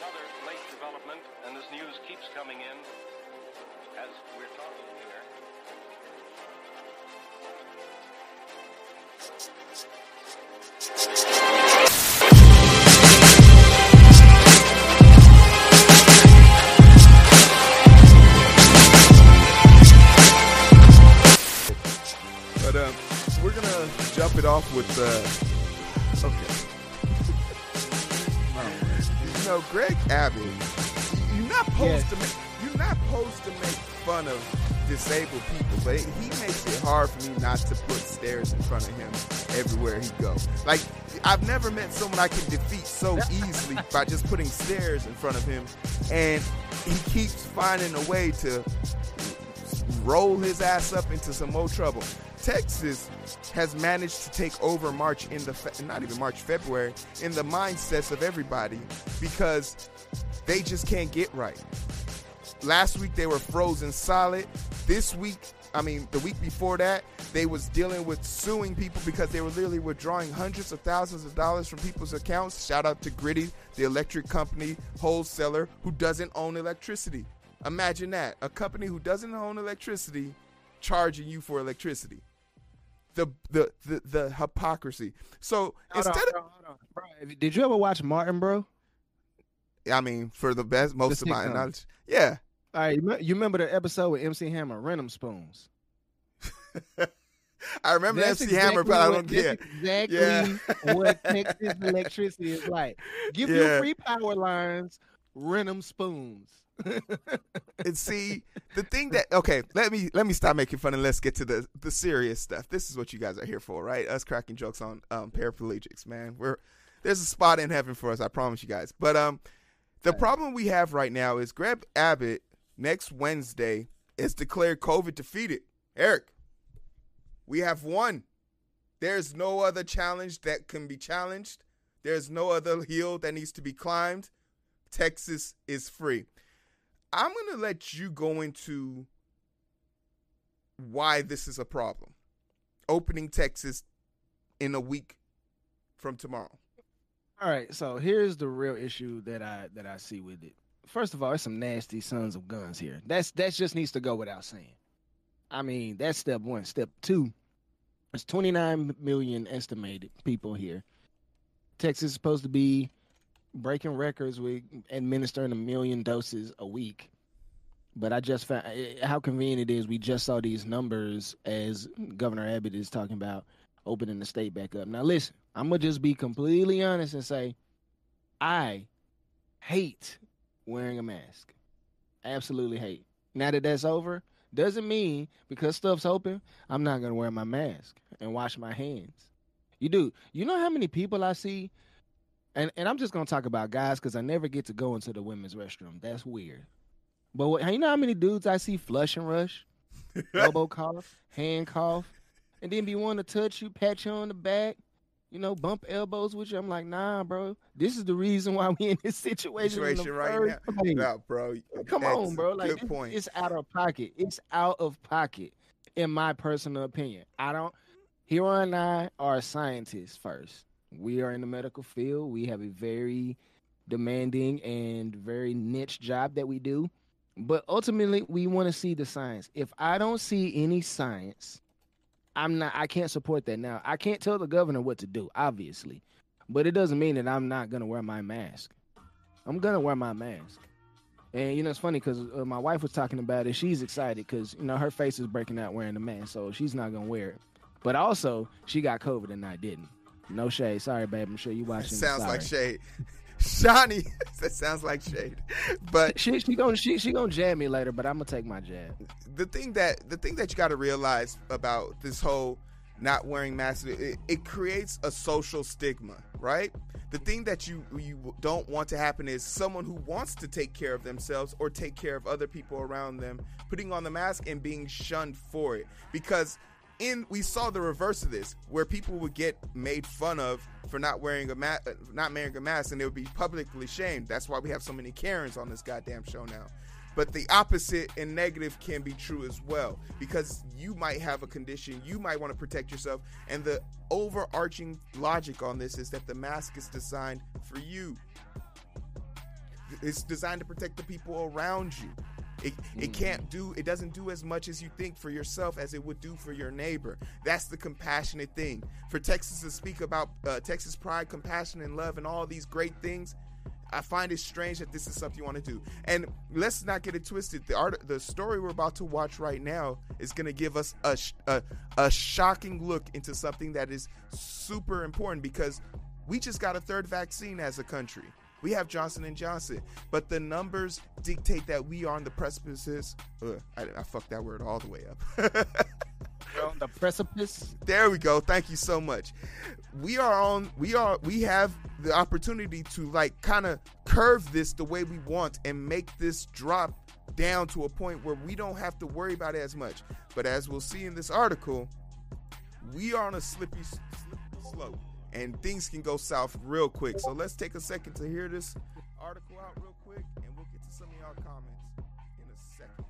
another late development, and this news keeps coming in as we're talking here. But um, we're gonna jump it off with uh, okay. you know, Greg Abbott, you're not supposed Yes. to make you're not supposed to make fun of disabled people, but he makes it hard for me not to put stairs in front of him everywhere he goes. Like I've never met someone I can defeat so easily by just putting stairs in front of him, and he keeps finding a way to roll his ass up into some more trouble. Texas has managed to take over March in the fe- not even March February in the mindsets of everybody because they just can't get right. Last week they were frozen solid. This week, I mean the week before that, they was dealing with suing people because they were literally withdrawing hundreds of thousands of dollars from people's accounts. Shout out to Griddy, the electric company wholesaler who doesn't own electricity. Imagine that. A company who doesn't own electricity charging you for electricity. The the the, the hypocrisy. So Hold instead on, hold on. Bro, did you ever watch Martin, bro? I mean, for the best most The of my knowledge. Yeah. All right, you remember the episode with MC Hammer, Random Spoons? I remember That's MC Hammer, but I don't care. exactly Yeah. what Texas electricity is like. Give you free power lines, random spoons. And see the thing that okay let me let me stop making fun and let's get to the the serious stuff. This is what you guys are here for right? Us cracking jokes on um paraplegics man. We're there's a spot in heaven for us i promise you guys. But um the problem we have right now is greg abbott next wednesday is declared covid defeated. Eric we have won. There's no other challenge that can be challenged. There's no other hill that needs to be climbed. Texas is free I'm going to let you go into why this is a problem. Opening Texas in a week from tomorrow. All right, so here's the real issue that I that I see with it. First of all, there's some nasty sons of guns here. That's that just needs to go without saying. I mean, that's step one. Step two, there's 29 million estimated people here. Texas is supposed to be breaking records with administering a million doses a week. But I just found eh, how convenient it is. We just saw these numbers as Governor Abbott is talking about opening the state back up. Now, listen, I'm gonna just be completely honest and say, I hate wearing a mask. Absolutely hate. Now that that's over, doesn't mean because stuff's open, I'm not gonna wear my mask and wash my hands. You do. You know how many people I see, and and I'm just gonna talk about guys because I never get to go into the women's restroom. That's weird. But what, you know how many dudes I see flush and rush, elbow cough, hand cough, and then be wanting to touch you, pat you on the back, you know, bump elbows with you. I'm like, nah, bro. This is the reason why we in this situation. in the right now. place. No, bro. Come on, bro. Like good point. it's out of pocket. It's out of pocket, in my personal opinion. I don't. Heero and I are scientists first. We are in the medical field. We have a very demanding and very niche job that we do. But ultimately, we want to see the science. If I don't see any science, I'm not. I can't support that. Now, I can't tell the governor what to do, obviously, but it doesn't mean that I'm not gonna wear my mask. I'm gonna wear my mask. And you know, it's funny because uh, my wife was talking about it. She's excited because you know her face is breaking out wearing the mask, so she's not gonna wear it. But also, she got COVID and I didn't. No shade. Sorry, babe. I'm sure you That watching. sounds Sorry. like shade. Shawnee, that sounds like shade. But She she gonna she she gonna jab me later, but I'm gonna take my jab. the thing that the thing that you got to realize about this whole not wearing masks it, it creates a social stigma right the thing that you you don't want to happen is someone who wants to take care of themselves or take care of other people around them putting on the mask and being shunned for it because in we saw the reverse of this where people would get made fun of for not wearing a ma- uh, not wearing a mask and they would be publicly shamed that's why we have so many karens on this goddamn show now but the opposite and negative can be true as well because you might have a condition, you might want to protect yourself, and the overarching logic on this is that the mask is designed for you. it's designed to protect the people around you. It, it can't do it doesn't do as much as you think for yourself as it would do for your neighbor. That's the compassionate thing. For Texas to speak about uh, Texas pride, compassion, and love, and all these great things, I find it strange that this is something you want to do. And let's not get it twisted. The art, the story we're about to watch right now is going to give us a, a a shocking look into something that is super important because we just got a third vaccine as a country. We have Johnson and Johnson, but the numbers dictate that we are on the precipices. Ugh, I, I fucked that word all the way up. We're on the precipice. There we go. Thank you so much. We are on we are we have the opportunity to like kind of curve this the way we want and make this drop down to a point where we don't have to worry about it as much. But as we'll see in this article, we are on a slippy, slippy slope and things can go south real quick. So let's take a second to hear this article out real quick and we'll get to some of y'all comments in a second.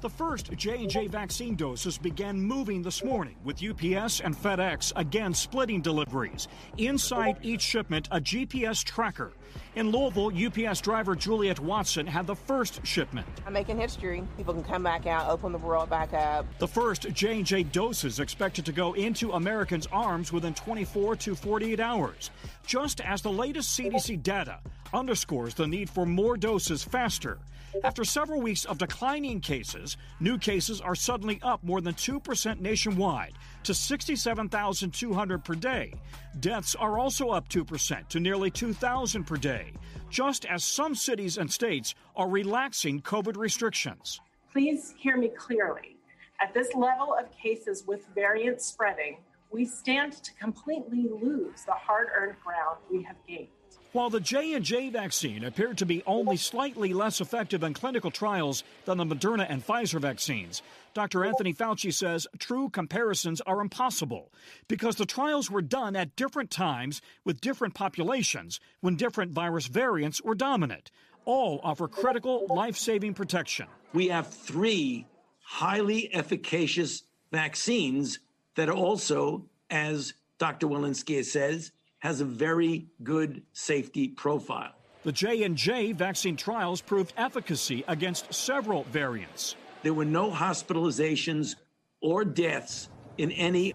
The first J&J vaccine doses began moving this morning with UPS and FedEx again splitting deliveries. Inside each shipment, a GPS tracker. In Louisville, UPS driver Juliet Watson had the first shipment. I'm making history. People can come back out, open the world back up. The first J&J doses expected to go into Americans' arms within 24 to 48 hours, just as the latest CDC data underscores the need for more doses faster. After several weeks of declining cases, new cases are suddenly up more than 2% nationwide to 67,200 per day. Deaths are also up 2% to nearly 2,000 per day, just as some cities and states are relaxing COVID restrictions. Please hear me clearly. At this level of cases with variants spreading, we stand to completely lose the hard-earned ground we have gained. While the J&J vaccine appeared to be only slightly less effective in clinical trials than the Moderna and Pfizer vaccines, Dr. Anthony Fauci says true comparisons are impossible because the trials were done at different times with different populations when different virus variants were dominant. All offer critical life-saving protection. We have three highly efficacious vaccines that also, as Dr. Walensky says, has a very good safety profile. The J&J vaccine trials proved efficacy against several variants. There were no hospitalizations or deaths in any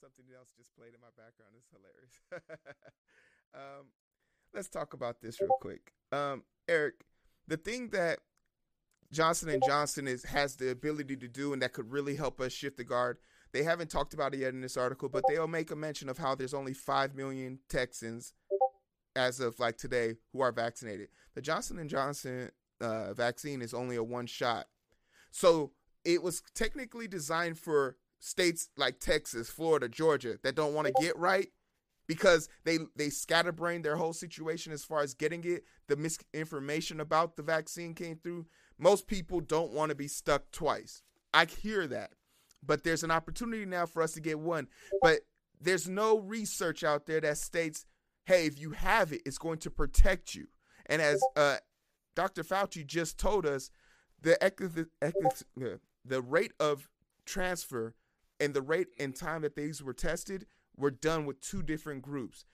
Something else just played in my background. It's hilarious. um, let's talk about this real quick. Um, Eric, the thing that Johnson and Johnson is has the ability to do and that could really help us shift the guard. They haven't talked about it yet in this article, but they'll make a mention of how there's only 5 million Texans as of like today who are vaccinated. The Johnson and Johnson uh, vaccine is only a one shot. So it was technically designed for states like Texas, Florida, Georgia that don't want to get right because they they scatterbrained their whole situation as far as getting it. The misinformation about the vaccine came through. Most people don't want to be stuck twice. I hear that. But there's an opportunity now for us to get one. But there's no research out there that states, hey, if you have it, it's going to protect you. And as uh, Dr. Fauci just told us, the the rate of transfer and the rate and time that these were tested were done with two different groups.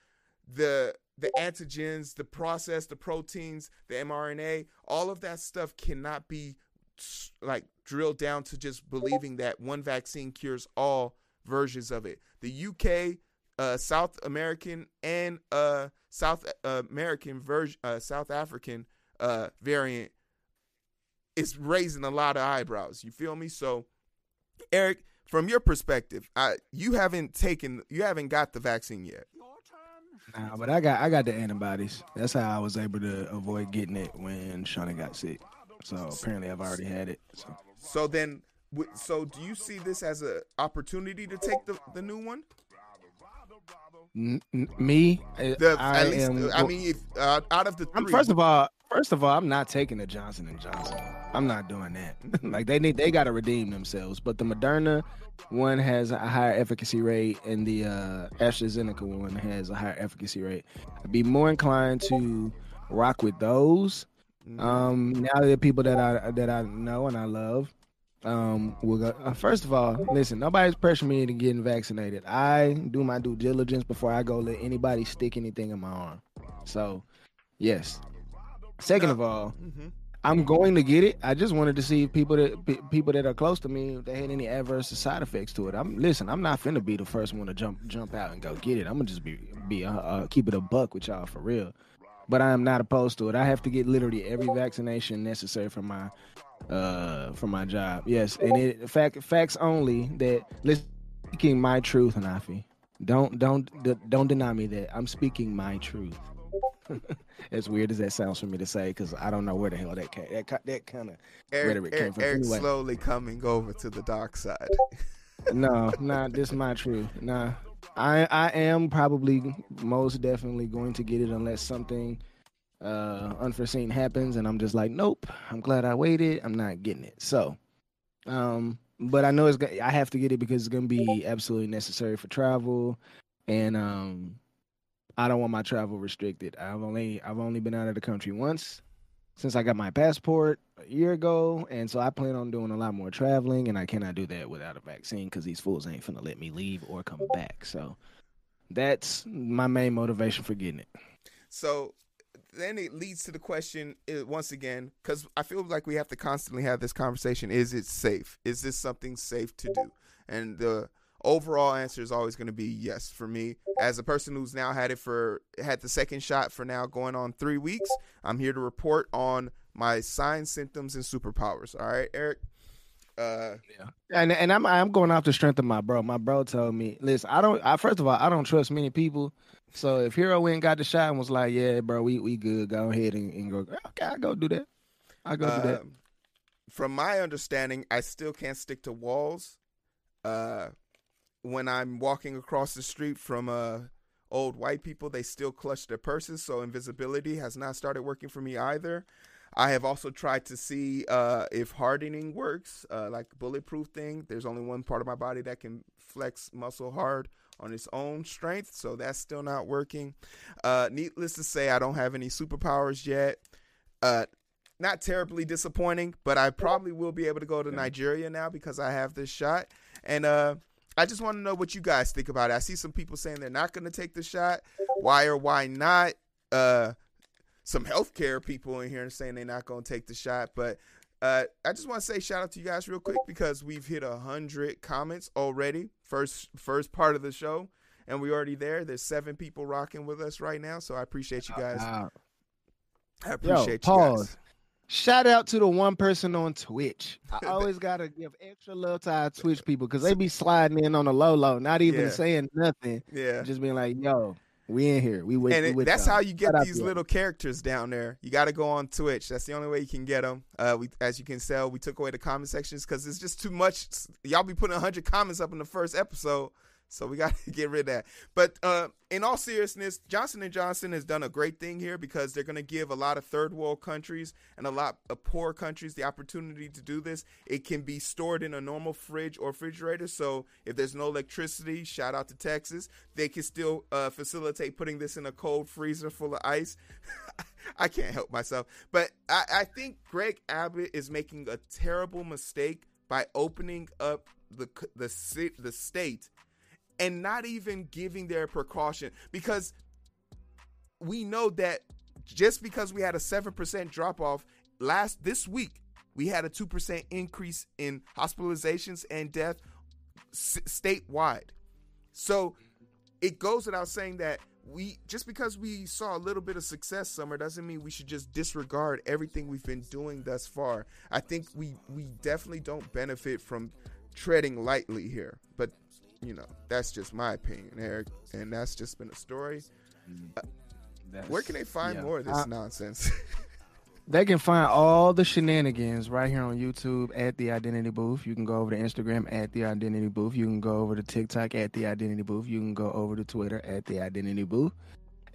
The the antigens, the process, the proteins, the mRNA, all of that stuff cannot be like drilled down to just believing that one vaccine cures all versions of it. The UK, uh, South American, and uh, South uh, American version, uh, South African uh, variant is raising a lot of eyebrows. You feel me? So, Eric, from your perspective, I, you haven't taken, you haven't got the vaccine yet. Nah, but I got I got the antibodies. That's how I was able to avoid getting it when Shauna got sick. So apparently I've already had it. So, so then, so do you see this as an opportunity to take the, the new one? N- n- me, the, I least, am. I mean, if, uh, out of the 3 I'm, first of all, first of all, I'm not taking the Johnson and Johnson. I'm not doing that. like they need, they got to redeem themselves. But the Moderna one has a higher efficacy rate, and the uh, AstraZeneca one has a higher efficacy rate. I'd be more inclined to rock with those. Um, now the people that I that I know and I love, Um, we'll go, uh, first of all, listen, nobody's pressuring me into getting vaccinated. I do my due diligence before I go let anybody stick anything in my arm. So, yes. Second of all, Mhm. I'm going to get it. I just wanted to see if people that pe- people that are close to me if they had any adverse side effects to it. I'm listen. I'm not finna be the first one to jump jump out and go get it. I'm gonna just be be uh, uh, keep it a buck with y'all for real. But I am not opposed to it. I have to get literally every vaccination necessary for my uh for my job. Yes, and it fact facts only that listen speaking my truth, Nafi. Don't don't don't deny me that I'm speaking my truth. as weird as that sounds for me to say, because I don't know where the hell that came. That that kind of Eric, Rhetoric came from- Eric anyway. slowly coming over to the dark side. no, nah, this is my truth. Nah, I I am probably most definitely going to get it unless something uh unforeseen happens, and I'm just like, nope. I'm glad I waited. I'm not getting it. So, um, but I know it's I have to get it because it's gonna be absolutely necessary for travel, and um, I don't want my travel restricted. I've only I've only been out of the country once since I got my passport a year ago, and so I plan on doing a lot more traveling, and I cannot do that without a vaccine because these fools ain't finna let me leave or come back. So that's my main motivation for getting it. So then it leads to the question uh, once again, because I feel like we have to constantly have this conversation: Is it safe? Is this something safe to do? And the overall answer is always going to be yes for me. As a person who's now had it for had the second shot for now going on three weeks, I'm here to report on my signs, symptoms, and superpowers. All right, Eric. Uh, And and I'm I'm going off the strength of my bro. My bro told me, listen, I don't. I first of all, I don't trust many people. So if Heero went and got the shot and was like, yeah, bro, we we good. Go ahead and, and go. Okay, I go do that. I go do that. Um, From my understanding, I still can't stick to walls. Uh, when I'm walking across the street from uh, old white people, they still clutch their purses, so invisibility has not started working for me either. I have also tried to see uh, if hardening works, uh, like bulletproof thing. There's only one part of my body that can flex muscle hard on its own strength, so that's still not working. Uh, needless to say, I don't have any superpowers yet. Uh, not terribly disappointing, but I probably will be able to go to Nigeria now because I have this shot. And uh, I just want to know what you guys think about it. I see some people saying they're not going to take the shot. Why or why not? Uh, some healthcare people in here saying they're not going to take the shot. But uh, I just want to say shout out to you guys real quick because we've hit a hundred comments already. First first part of the show, and we already there. There's seven people rocking with us right now, so I appreciate you guys. I appreciate you pause. guys. Shout out to the one person on Twitch. I always gotta give extra love to our Twitch people because they be sliding in on the low low, not even Yeah. saying nothing, Yeah. just being like, "Yo, we in here, we with, and we with that's y'all." how you get Shout these little characters down there. You got to go on Twitch. That's the only way you can get them. Uh, we, as you can tell, we took away the comment sections because it's just too much. Y'all be putting hundred comments up in the first episode, so we got to get rid of that. But uh, in all seriousness, Johnson and Johnson has done a great thing here because they're going to give a lot of third world countries and a lot of poor countries the opportunity to do this. It can be stored in a normal fridge or refrigerator. So if there's no electricity, shout out to Texas, they can still uh, facilitate putting this in a cold freezer full of ice. I can't help myself, but I, I think Greg Abbott is making a terrible mistake by opening up the the the state and not even giving their precaution because we know that just because we had a 7% drop off last this week we had a 2% increase in hospitalizations and death s- statewide. So it goes without saying that we just because we saw a little bit of success summer doesn't mean we should just disregard everything we've been doing thus far. I think we we definitely don't benefit from treading lightly here but you know that's just my opinion eric and that's just been a story That's- where can they find yeah. more of this Uh, nonsense They can find all the shenanigans right here on YouTube at the Identity Booth. You can go over to Instagram at the Identity Booth. You can go over to TikTok at the Identity Booth. You can go over to Twitter at the Identity Booth.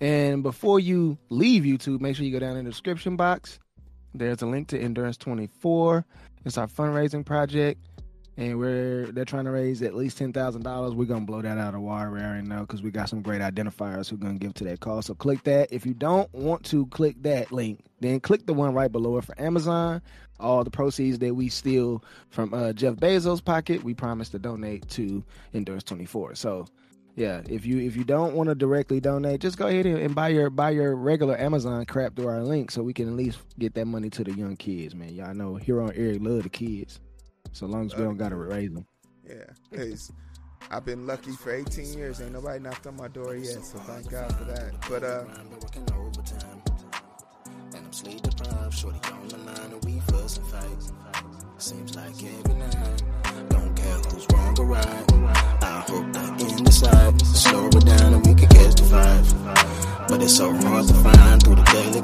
And before you leave YouTube, make sure you go down in the description box. There's a link to Endurance 24. It's our fundraising project. And we're they're trying to raise at least ten thousand dollars. We're gonna blow that out of the water. We already know because we got some great identifiers who are gonna give to that cause. So click that. If you don't want to click that link, then click the one right below it for Amazon. All the proceeds that we steal from uh, Jeff Bezos' pocket, we promise to donate to Endurance Twenty Four. So yeah, if you if you don't want to directly donate, just go ahead and, and buy your buy your regular Amazon crap through our link, so we can at least get that money to the young kids, man. Y'all know Heero and Eric love the kids, so long as we don't gotta raise them. Yeah, it's, I've been lucky for 18 years. Ain't nobody knocked on my door yet, so thank God for that. But uh, and I'm sleep deprived. Shorty on the line and we fuss and fight. Seems like every night. Don't care who's wrong or right. I hope the end decide. Slow it down and we can catch the vibe. But it's so hard to find through the daily